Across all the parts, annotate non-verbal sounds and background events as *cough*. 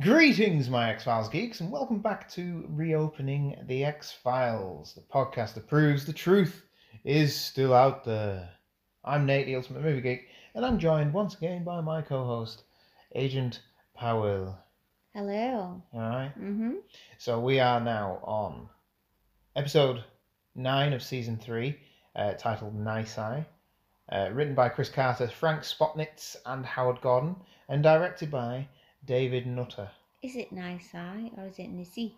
Greetings, my X Files geeks, and welcome back to Reopening the X Files, the podcast that proves the truth is still out there. I'm Nate, the Ultimate Movie Geek, and I'm joined once again by my co host, Agent Powell. Hello. Alright? Mm-hmm. So we are now on episode 9 of season 3, uh, titled Nice Eye, uh, written by Chris Carter, Frank Spotnitz, and Howard Gordon, and directed by David Nutter. Is it nice eye or is it Nissi?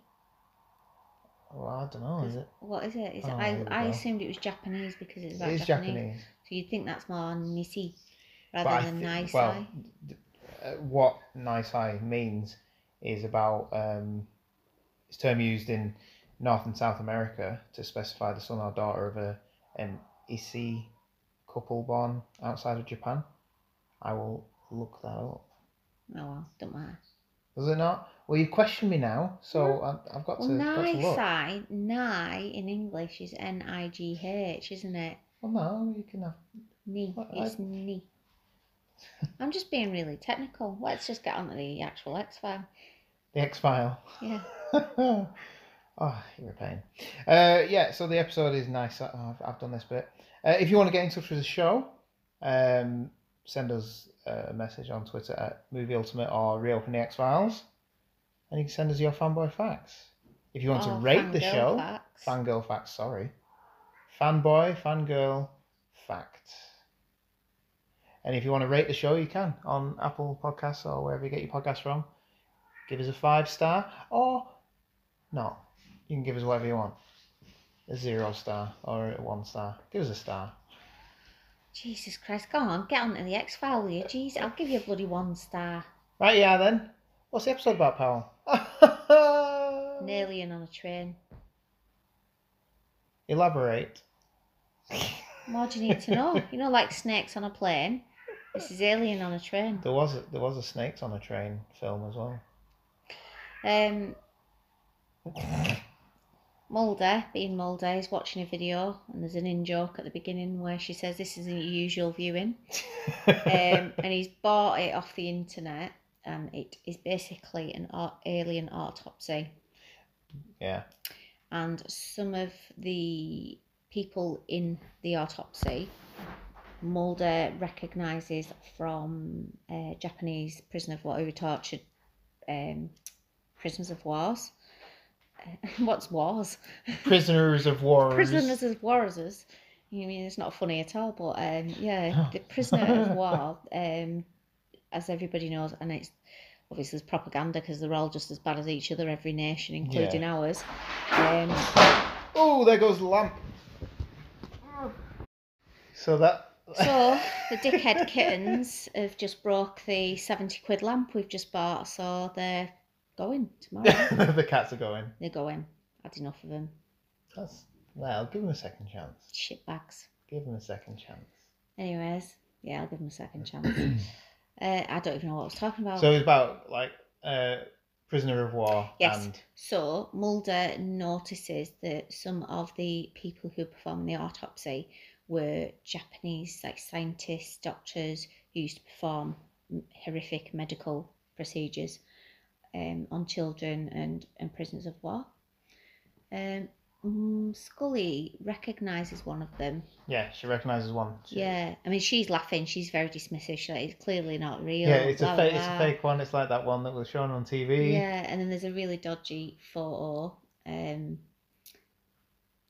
Well, I don't know, is it? What is it? Is Oh, it I, I assumed it was Japanese because it's It about is Japanese. Japanese. So you'd think that's more Nissi rather I than nice well, eye. d- uh, what nice eye means is about um, it's term used in North and South America to specify the son or daughter of a an Issei couple born outside of Japan. I will look that up. Oh well, don't matter. Does it not? Well, you question me now, so I, I've got Well, to, look. eye, nigh in English is N I G H, isn't it? Well, no, you can have. Knee. What, I- It's knee. I'm just being really technical. Let's just get on to the actual X file. The X File. Yeah. *laughs* oh, you're a pain. Uh, yeah, so the episode is nice. Oh, I've, I've done this bit. Uh, if you want to get in touch with the show, um, send us a message on Twitter at Movie Ultimate or Reopen the X Files, and you can send us your fanboy facts. If you want to oh, rate the show, facts. fangirl facts. Sorry, fanboy, fangirl fact. And if you want to rate the show, you can on Apple Podcasts or wherever you get your podcasts from. Give us a five star or not. You can give us whatever you want. A zero star or a one star. Give us a star. Jesus Christ, go on, get on to the X file, will you? Jeez, I'll give you a bloody one star. Right, yeah, then. What's the episode about, pal? *laughs* An alien on a train. Elaborate. What do you need to know? *laughs* You know, like snakes on a plane. This is alien on a train. There was a, there was a snakes on a train film as well. Um, *laughs* Mulder, being Mulder, is watching a video, and there's an in joke at the beginning where she says this isn't your usual viewing, um, *laughs* and he's bought it off the internet, and it is basically an alien autopsy. yeah. and some of the people in the autopsy Mulder recognises from uh, Japanese prison of war who tortured um, prisoners of wars. *laughs* What's *laughs* wars? Prisoners of war. Prisoners of wars. You mean it's not funny at all, but um, yeah, the prisoner of *laughs* war, um, as everybody knows, and it's obviously it's propaganda because they're all just as bad as each other, every nation, including Yeah. ours. Um, Oh, there goes the lamp. So that. So the dickhead kittens have just broke the seventy quid lamp we've just bought, so they're going tomorrow. *laughs* the cats are going. they're going. I had enough of them. That's well. Give them a second chance. Shit bags. Give them a second chance. Anyways, yeah, I'll give them a second chance. *clears throat* uh, I don't even know what I was talking about. So it's about like uh, prisoner of war Yes. and So Mulder notices that some of the people who performed the autopsy were Japanese, like scientists, doctors who used to perform horrific medical procedures um, on children and, and prisoners of war. Um, mm, Scully recognises one of them. Yeah, she recognises one. She- Yeah, I mean, she's laughing. She's very dismissive. She's like, it's clearly not real. Yeah, it's a blah, fake. blah, It's a fake one. It's like that one that was shown on TV. Yeah, and then there's a really dodgy photo. Um,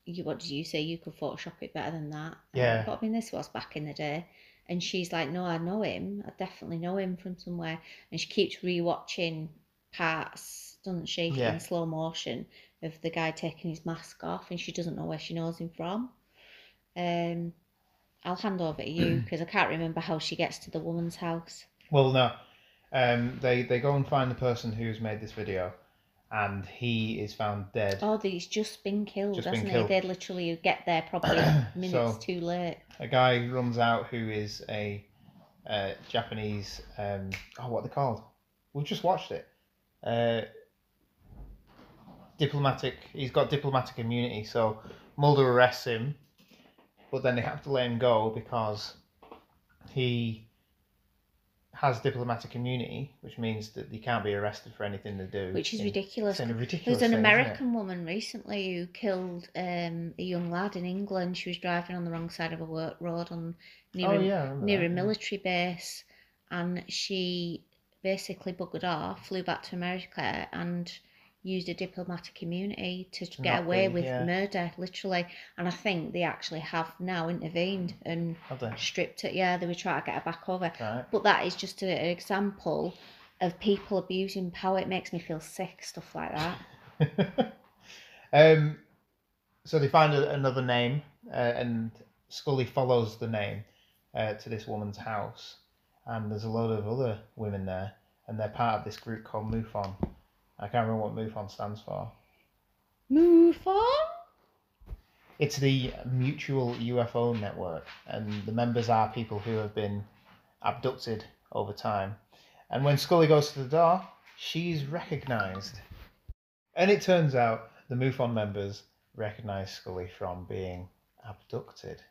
you what did you say? You could Photoshop it better than that. Yeah. but I mean, this was back in the day, and she's like, "No, I know him. I definitely know him from somewhere." And she keeps rewatching parts, doesn't she, Yeah. in slow motion of the guy taking his mask off, and she doesn't know where she knows him from. Um, I'll hand over to you *clears throat* because I can't remember how she gets to the woman's house. Well, no. Um, they they go and find the person who's made this video, and he is found dead. Oh, he's just been killed, Just been hasn't killed. he? They'd literally get there probably *clears throat* minutes So- too late. A guy runs out who is a uh, Japanese. Um, oh, what are they called? We've just watched it. Uh, diplomatic. He's got diplomatic immunity, so Mulder arrests him, but then they have to let him go because he has diplomatic immunity, which means that he can't be arrested for anything they do. Which is in- ridiculous. Ridiculous. There's an thing. American woman recently who killed um, a young lad in England. She was driving on the wrong side of a work road on near, Oh a, yeah, near that, a yeah. military base, and she basically buggered off, flew back to America, and used a diplomatic immunity to get away with yeah. murder, literally. And I think they actually have now intervened and stripped it. Yeah, they were trying to get her back over. Right. But that is just a, an example of people abusing power. It makes me feel sick, stuff like that. *laughs* um, so they find a, another name, uh, and Scully follows the name uh, to this woman's house, and there's a load of other women there, and they're part of this group called MUFON. I can't remember what MUFON stands for. MUFON? It's the Mutual UFO Network, and the members are people who have been abducted over time. And when Scully goes to the door, she's recognised. And it turns out the MUFON members recognise Scully from being abducted.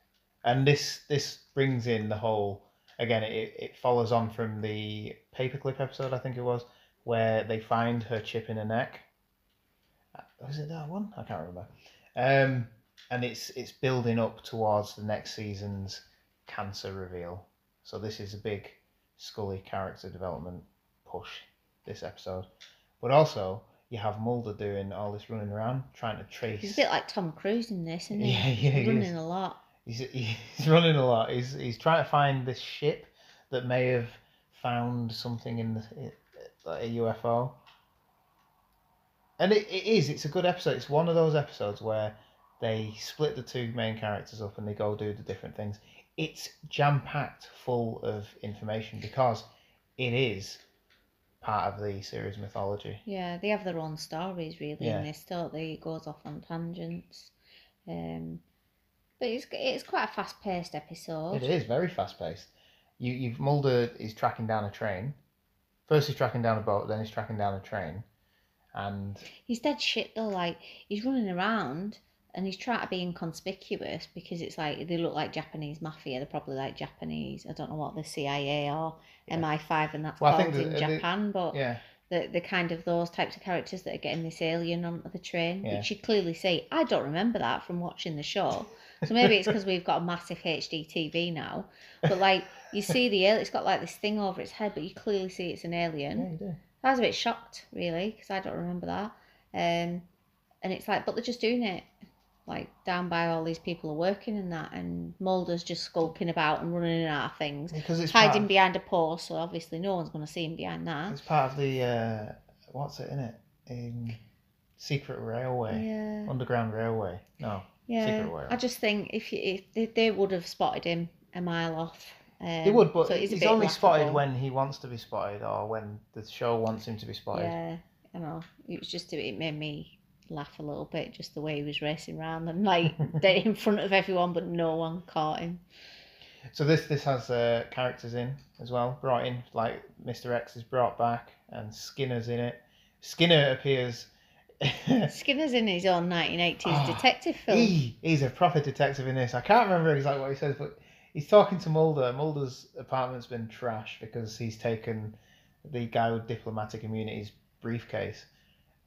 And this this brings in the whole again it, it follows on from the paperclip episode I think it was where they find her chip in her neck. Uh, Was it that one? I can't remember. Um, and it's it's building up towards the next season's cancer reveal. So this is a big Scully character development push this episode. But also you have Mulder doing all this running around trying to trace. He's a bit like Tom Cruise in this, isn't he? *laughs* Yeah, yeah, He's he running is. a lot. He's *laughs* he's running a lot. He's he's trying to find this ship that may have found something in the like a UFO. And it, it is. It's a good episode. It's one of those episodes where they split the two main characters up and they go do the different things. It's jam packed full of information because it is part of the series mythology. Yeah, they have their own stories really Yeah. in this, don't they? It goes off on tangents. Um, but it's it's quite a fast paced episode. It is very fast paced. You you've Mulder is tracking down a train. First he's tracking down a boat, then he's tracking down a train, and He's dead shit though. Like he's running around and he's trying to be inconspicuous because it's like they look like Japanese mafia. They're probably like Japanese. I don't know what the CIA or MI5 and that's Well, I called think in that- uh, the- Japan, but yeah, the the kind of those types of characters that are getting this alien onto the train, Yeah. which you clearly see. I don't remember that from watching the show. *laughs* So maybe it's because we've got a massive HD TV now. But like you *laughs* see the alien, it's got like this thing over its head, but you clearly see it's an alien. yeah, you do. I was a bit shocked, really, because I don't remember that. Um, and it's like, but they're just doing it, like down by all these people are working and that, and Mulder's just skulking about and running out of things, Because it's hiding part, behind a post, so obviously no one's going to see him behind that. it's part of the uh, what's it in it? In secret railway, Yeah, underground railway. No, yeah. I just think if you, if they, they would have spotted him a mile off. Um, They would, but so he's only spotted when he wants to be spotted, or when the show wants him to be spotted. Yeah, I know. It was just it made me laugh a little bit, just the way he was racing around and like *laughs* dead in front of everyone, but no one caught him. So this this has uh, characters in as well, brought in like Mr. X is brought back, and Skinner's in it. Skinner appears. *laughs* Skinner's in his own 1980s Ah, detective film. he he's a proper detective in this. I can't remember exactly what he says, but he's talking to Mulder. Mulder's apartment's been trashed because he's taken the guy with diplomatic immunity's briefcase,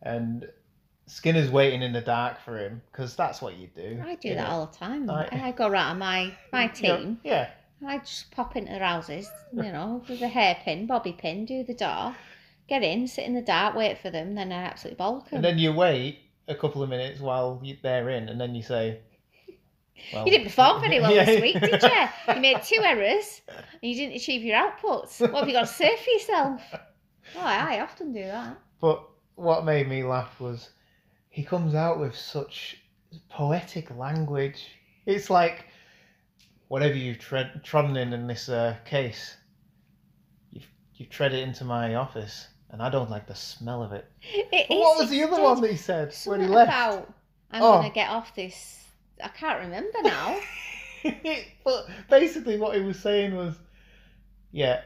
and Skinner's waiting in the dark for him because that's what you do. I do that know. all the time. I- I, go round my my team. Yeah. I just pop into their houses, you know, with a hairpin, bobby pin, do the door, get in, sit in the dark, wait for them, then I absolutely bollock 'em. And then you wait a couple of minutes while you, they're in, and then you say, well, You didn't perform very well *laughs* Yeah. this week, did you? You made two errors and you didn't achieve your outputs. What have you got to say for yourself? Oh, I, I often do that. But what made me laugh was he comes out with such poetic language. It's like whatever you've tread, trodden in in this uh, case, you've, you've tread it into my office, and I don't like the smell of it. It But what is- was the other one that he said when he left? about, I'm Oh. going to get off this. I can't remember now. *laughs* but basically, what he was saying was, yeah,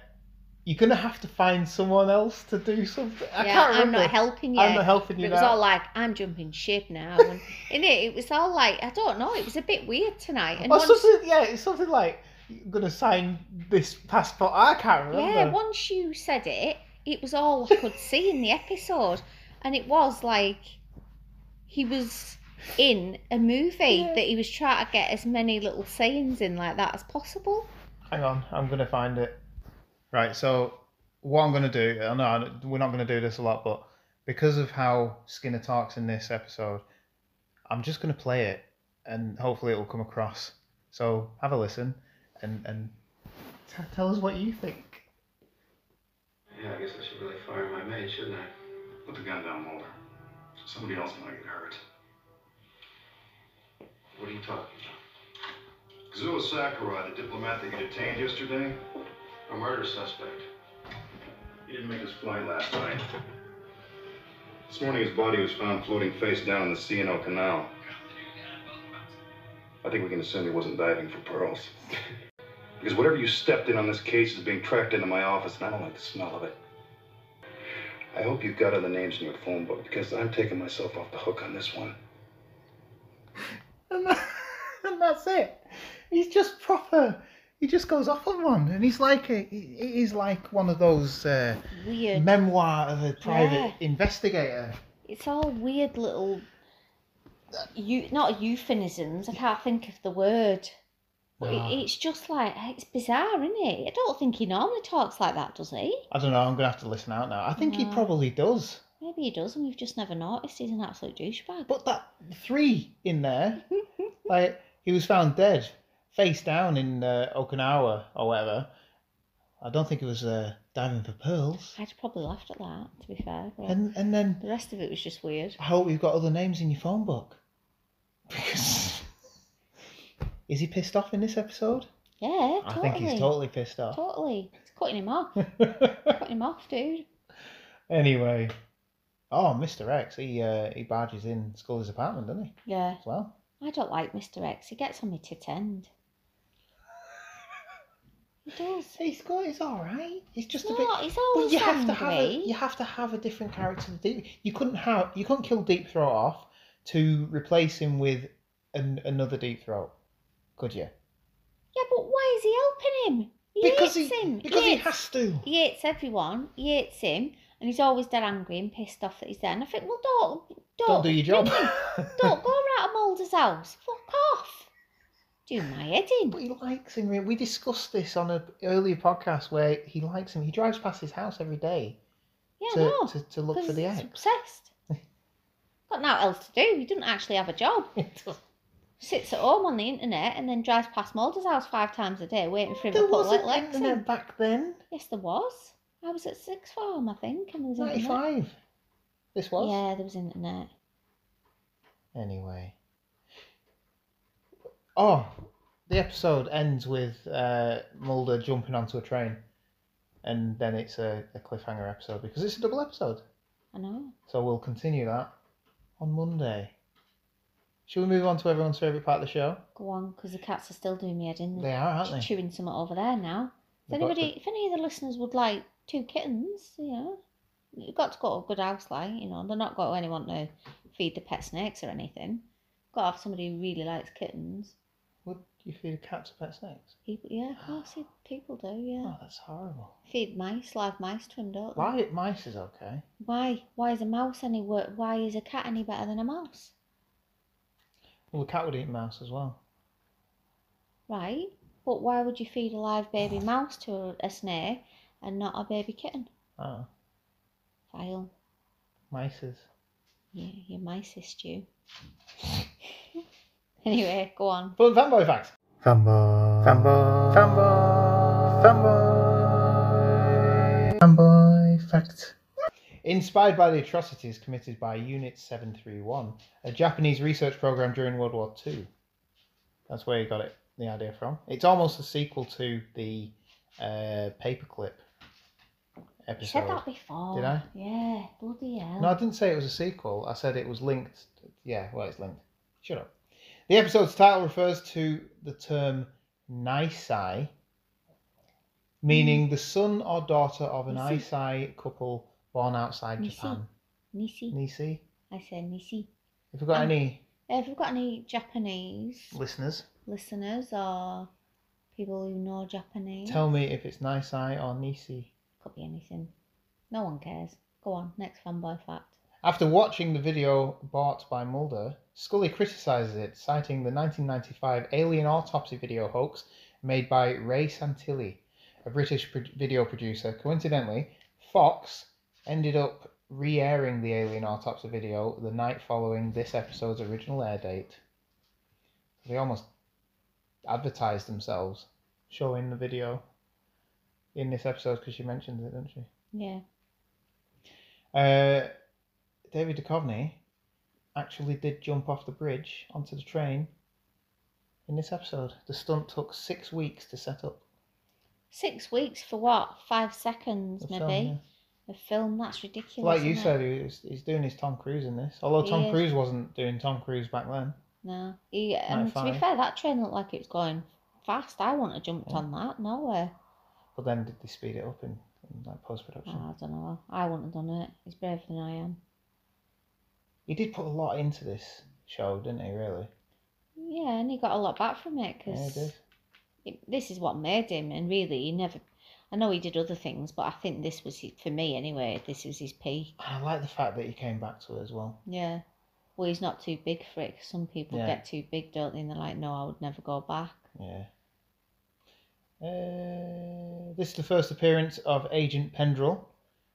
you're gonna have to find someone else to do something. I yeah, can't I'm not helping you. I'm not helping you It was now. all like, I'm jumping ship now. And *laughs* in it, it was all like, I don't know, it was a bit weird tonight. And or once, something, yeah, it's something like you're gonna sign this passport. I can't remember. yeah, once you said it, it was all I could see in the episode. And it was like he was in a movie that he was trying to get as many little sayings in like that as possible. Hang on, I'm gonna find it. Right, so what I'm gonna do, I know we're not gonna do this a lot, but because of how Skinner talks in this episode, I'm just gonna play it, and hopefully it will come across. So have a listen, and and t- tell us what you think. Yeah, I guess I should really fire my maid, shouldn't I? Put the gun down, Mulder. Somebody else might get hurt. What are you talking about? Kazuo Sakurai, the diplomat that you detained yesterday, A murder suspect. he didn't make his flight last night. This morning, his body was found floating face down in the C&O Canal. I think we can assume he wasn't diving for pearls. *laughs* because whatever you stepped in on this case is being tracked into my office, and I don't like the smell of it. I hope you've got other names in your phone book, because I'm taking myself off the hook on this one. And, that, *laughs* and that's it. He's just proper. He just goes off on one, and he's like a, he's like one of those uh, Weird. memoir of a private Yeah. investigator. it's all weird little you not euphemisms i can't think of the word but No. it, it's just like it's bizarre isn't it i don't think he normally talks like that does he I don't know. I'm gonna have to listen out now. I think he probably does. maybe he does and we've just never noticed he's an absolute douchebag But that three in there, *laughs* like he was found dead, face down in uh, Okinawa or whatever. I don't think it was uh, diving for pearls. i'd probably laughed at that to be fair And and then the rest of it was just weird I hope you've got other names in your phone book. *laughs* Because is he pissed off in this episode? yeah totally. I think he's totally pissed off. totally it's cutting him off *laughs* cutting him off dude anyway, oh, Mr. X, he uh, he barges in Scully's apartment, doesn't he? yeah As well. i don't like mr x he gets on my tit end he does *laughs* He's got. He's all right. He's just a bit. he's But always you have to have a, you have to have a different character. To deep. You couldn't have. You couldn't kill Deep Throat off to replace him with an, another Deep Throat, could you? Yeah, but why is he helping him? He because hates he him. because he hates, has to. He hates everyone. He hates him, and he's always dead angry and pissed off that he's there. And I think, well, don't don't, Don't do your job. *laughs* don't go around to Mulder's house. Fuck off. Do my head in. But he likes him. We discussed this on an earlier podcast where he likes him. He drives past his house every day Yeah, to, know. to, to look for the he's eggs. obsessed. *laughs* Got nothing else to do. He doesn't actually have a job. Sits at home on the internet and then drives past Mulder's house five times a day waiting for him there to put wasn't Lex in. internet back then. Yes, there was. I was at sixth form, I think, and there was internet. Ninety-five. This was. Yeah, there was internet. Anyway. Oh, the episode ends with uh, Mulder jumping onto a train, and then it's a, a cliffhanger episode because it's a double episode. I know. So we'll continue that on Monday. Shall we move on to everyone's favourite part of the show? Go on, because the cats are still doing me head in. They are, aren't they? Chewing something over there now. If They've got anybody, if any of the listeners would like two kittens, you know, you've got to go to a good house, like you know, they're not going to anyone to feed the pet snakes or anything. Got to have somebody who really likes kittens. Would you feed a cat to pet snakes? People, yeah, of course, *gasps* people do. Yeah, Oh, that's horrible. feed mice, live mice to them, don't they? Why mice is okay? Why? Why is a mouse any worse? Why is a cat any better than a mouse? Well, the cat would eat mouse as well. Right. But why would you feed a live baby *sighs* mouse to a, a snake and not a baby kitten? Oh, Vile. mices. Yeah, you're micist, you. *laughs* anyway, go on. Fun fanboy facts. Fanboy. Fanboy. Fanboy. Fanboy. Fanboy fact. Inspired by the atrocities committed by Unit 731, a Japanese research program during World War II. That's where he got it, the idea from. It's almost a sequel to the uh, paperclip You episode. said that before. Did I? Yeah, bloody hell. No, I didn't say it was a sequel. I said it was linked. Yeah, well, it's linked. Shut up. The episode's title refers to the term Nisei, meaning the son or daughter of an Nisei. Isai couple born outside Nisei. Japan. Nisi. Nisi. I said Nisi. If we've got Um, any Have you got any Japanese listeners, listeners or people who know Japanese? tell me if it's Nisei or Nisi. Could be anything. No one cares. Go on, next fanboy fact. After watching the video bought by Mulder, Scully criticises it, citing the 1995 alien autopsy video hoax made by Ray Santilli, a British pro- video producer. Coincidentally, Fox ended up re airing the alien autopsy video the night following this episode's original air date. They almost advertised themselves showing the video in this episode because she mentioned it, didn't she? Yeah. Uh, David Duchovny actually did jump off the bridge onto the train in this episode. The stunt took six weeks to set up. Six weeks for what? Five seconds, maybe? film, A film? That's ridiculous. Like you said, he's, he's doing his Tom Cruise in this. Although He Tom is. Cruise wasn't doing Tom Cruise back then. No. He, um, and to be 95. fair, that train looked like it was going fast. I wouldn't have jumped Yeah. on that. No way. But then did they speed it up in, in like post production? Oh, I don't know. I wouldn't have done it. He's braver than I am. He did put a lot into this show, didn't he? Really? Yeah, and he got a lot back from it Yeah, he because did. this is what made him. And really, he never. I know he did other things, but I think this was his, for me anyway. This was his peak. I like the fact that he came back to it as well. Yeah. Well, he's not too big for it. 'cause some people Yeah. get too big, don't they? And they're like, no, I would never go back. Yeah. Uh, this is the first appearance of Agent Pendrell,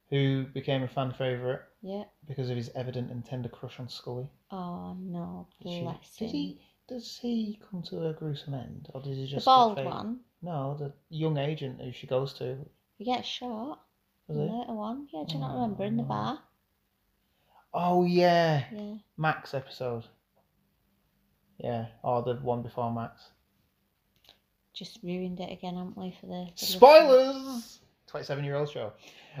who became a fan favourite Yeah. because of his evident and tender crush on Scully. Oh no, Did, she- bless did he? Does he come to a gruesome end, or does he just? get bald one. No, the young agent who she goes to. He gets shot. Was it? later one. Yeah, do you not Oh, remember in the oh. bar? Oh yeah, Yeah. Max episode. Yeah, or the one before Max. Just ruined it again, haven't we, for the. for the? Spoilers! 27 year old show.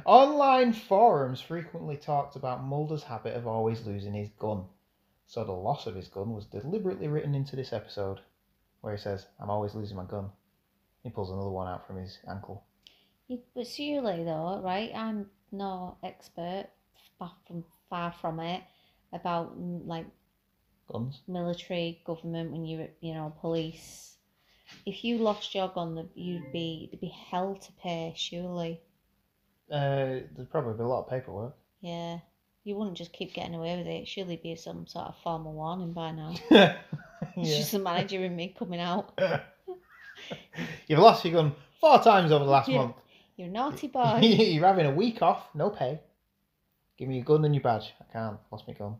Online forums frequently talked about Mulder's habit of always losing his gun. So the loss of his gun was deliberately written into this episode, where he says, I'm always losing my gun. He pulls another one out from his ankle. Yeah, But seriously though, right? I'm no expert, far from far from it, about mm, like Guns? military, government, when you're you know police. If you lost your gun, you'd be there'd be hell to pay. Surely, Uh, there'd probably be a lot of paperwork. yeah. You wouldn't just keep getting away with it. Surely be some sort of formal warning by now. *laughs* yeah. It's *laughs* just the manager and me coming out. *laughs* *laughs* You've lost your gun four times over the last Yeah. month. You're naughty boy. *laughs* You're having a week off, no pay. Give me your gun and your badge. I can't. Lost my gun.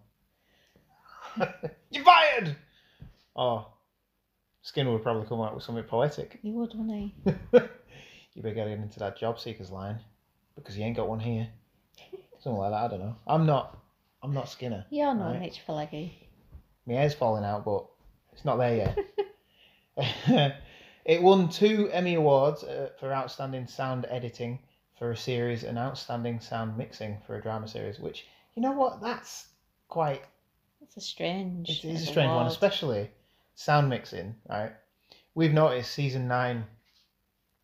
*laughs* You're fired! Oh. Skinner would probably come out with something poetic. you would, wouldn't he? you better get into that job seekers line because you ain't got one here. Something like that, I don't know. I'm not I'm not Skinner. You're no right? Mitch Pileggi. My hair's falling out, but it's not there yet. It won two Emmy Awards uh, for Outstanding Sound Editing for a series and Outstanding Sound Mixing for a drama series, which, you know what, that's quite, It's a strange. it is a strange one, especially sound mixing, right? We've noticed season nine,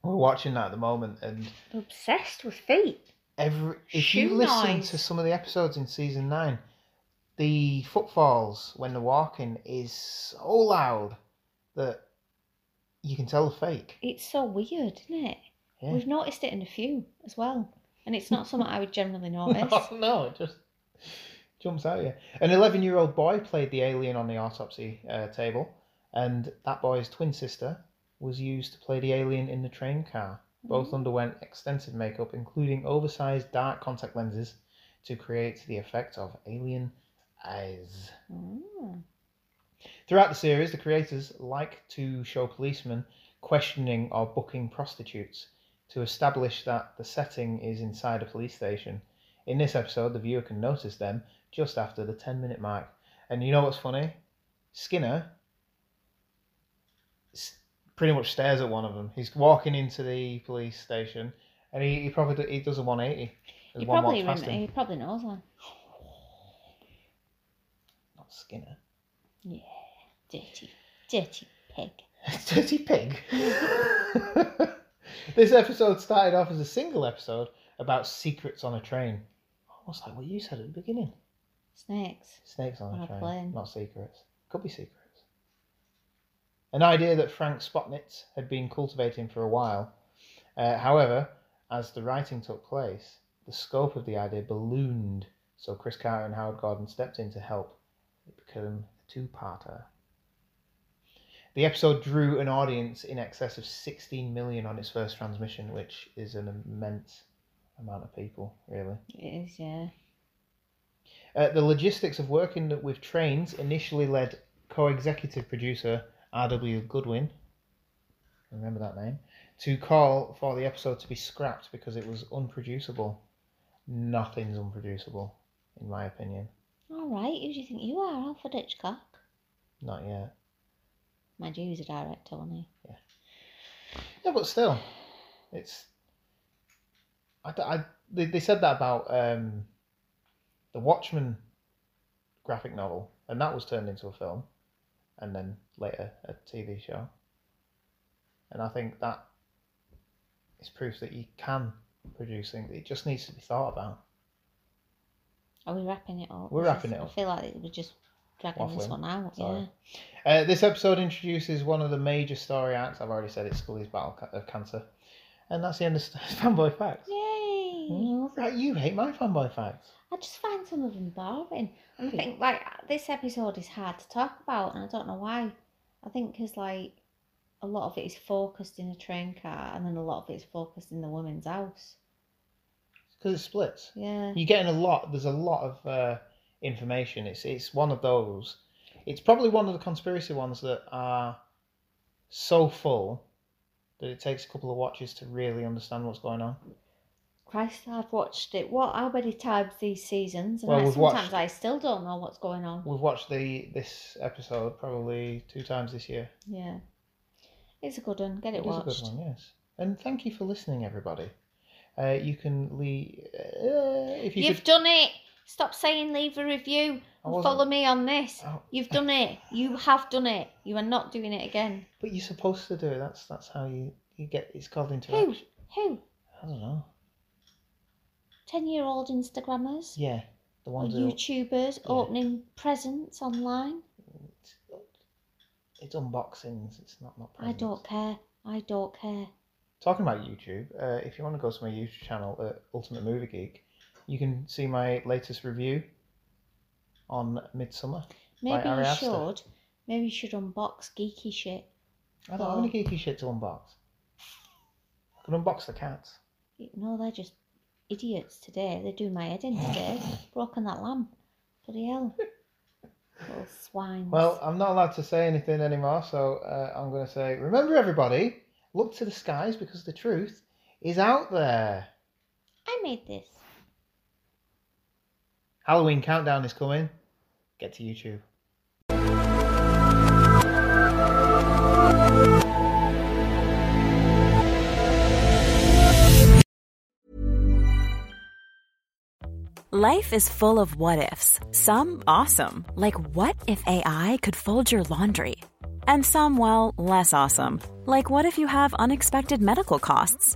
we're watching that at the moment, and Obsessed with feet. every if you Shoe listen noise. to some of the episodes in season nine, the footfalls when they're walking is so loud that you can tell the fake. It's so weird, isn't it? Yeah. We've noticed it in a few as well. And it's not something I would generally *laughs* notice. no, *laughs* no, it just jumps out at you. An 11 year old boy played the alien on the autopsy uh, table, and that boy's twin sister was used to play the alien in the train car. Both underwent extensive makeup, including oversized dark contact lenses to create the effect of alien eyes. Mm. Throughout the series, the creators like to show policemen questioning or booking prostitutes to establish that the setting is inside a police station. In this episode, the viewer can notice them just after the 10 minute mark. And you know what's funny? Skinner pretty much stares at one of them. He's walking into the police station and he, he probably he does a 180. As He one probably, rem- he probably knows one. Not Skinner. Yeah. Dirty, dirty pig. *laughs* Dirty pig. *laughs* this episode started off as a single episode about secrets on a train. Almost like what you said at the beginning. Snakes. Snakes on On a train, plane. not secrets. Could be secrets. An idea that Frank Spotnitz had been cultivating for a while. Uh, however, as the writing took place, the scope of the idea ballooned, so Chris Carter and Howard Gordon stepped in to help. It became a two-parter. The episode drew an audience in excess of 16 million on its first transmission, which is an immense amount of people, really. It is, yeah. Uh, the logistics of working with trains initially led co-executive producer R.W. Goodwin, remember that name, to call for the episode to be scrapped because it was unproducible. Nothing's unproducible, in my opinion. All right, who do you think you are, Alfred Hitchcock? Not yet. Mind you, a director, wasn't he? Yeah, Yeah, but still, it's. I, I they, they said that about um, the Watchmen graphic novel, and that was turned into a film, and then later a TV show. And I think that is proof that you can produce things. It just needs to be thought about. Are we wrapping it up? We're wrapping it up. I feel like we're just dragging this one out. Sorry. Yeah. Uh, this episode introduces one of the major story arcs. I've already said it's Scully's battle ca- of cancer, and that's the end of *laughs* fanboy facts. Yay! Mm, right, you hate my fanboy facts. I just find some of them boring. I think like this episode is hard to talk about, and I don't know why. I think because like a lot of it is focused in a train car, and then a lot of it is focused in the woman's house. because it splits. Yeah. You're getting a lot. There's a lot of uh, information. It's it's one of those. It's probably one of the conspiracy ones that are so full that it takes a couple of watches to really understand what's going on. Christ, I've watched it. What? How many times these seasons? And Well, I, sometimes watched- I still don't know what's going on. We've watched the this episode probably two times this year. Yeah. It's a good one. Get it, It watched. a good one, yes. And thank you for listening, everybody. Uh, you can leave uh, if you You've could. done it. Stop saying leave a review and follow me on this. Oh. You've done it. You have done it. You are not doing it again. But you're supposed to do it. That's that's how you you get. It's called Who? interaction. Who? I don't know. 10 year old Instagrammers? Yeah, the ones who YouTubers Yeah. opening presents online? it's, it's unboxings. It's not not. I don't care. I don't care. Talking about YouTube, uh, if you want to go to my YouTube channel, uh, Ultimate Movie Geek, you can see my latest review on Midsommar. Maybe Ari you Aster. should. Maybe you should unbox geeky shit. I don't have any geeky shit to unbox. I can unbox the cats. No, they're just idiots today. They're doing my head in today. *laughs* Broken that lamp. Bloody hell. *laughs* Little swines. Well, I'm not allowed to say anything anymore, so uh, I'm going to say, remember everybody, look to the skies because the truth is out there. I made this. Halloween countdown is coming. Get to YouTube. Life is full of what ifs. Some awesome, like what if AI could fold your laundry? And some, well, less awesome, like what if you have unexpected medical costs?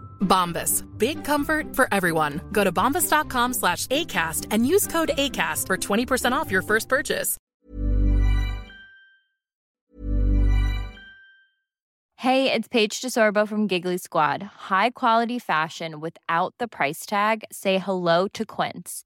Bombas. Big comfort for everyone. Go to bombas.com slash ACAST and use code ACAST for 20% off your first purchase. Hey, it's Paige DeSorbo from Giggly Squad. High quality fashion without the price tag? Say hello to Quince.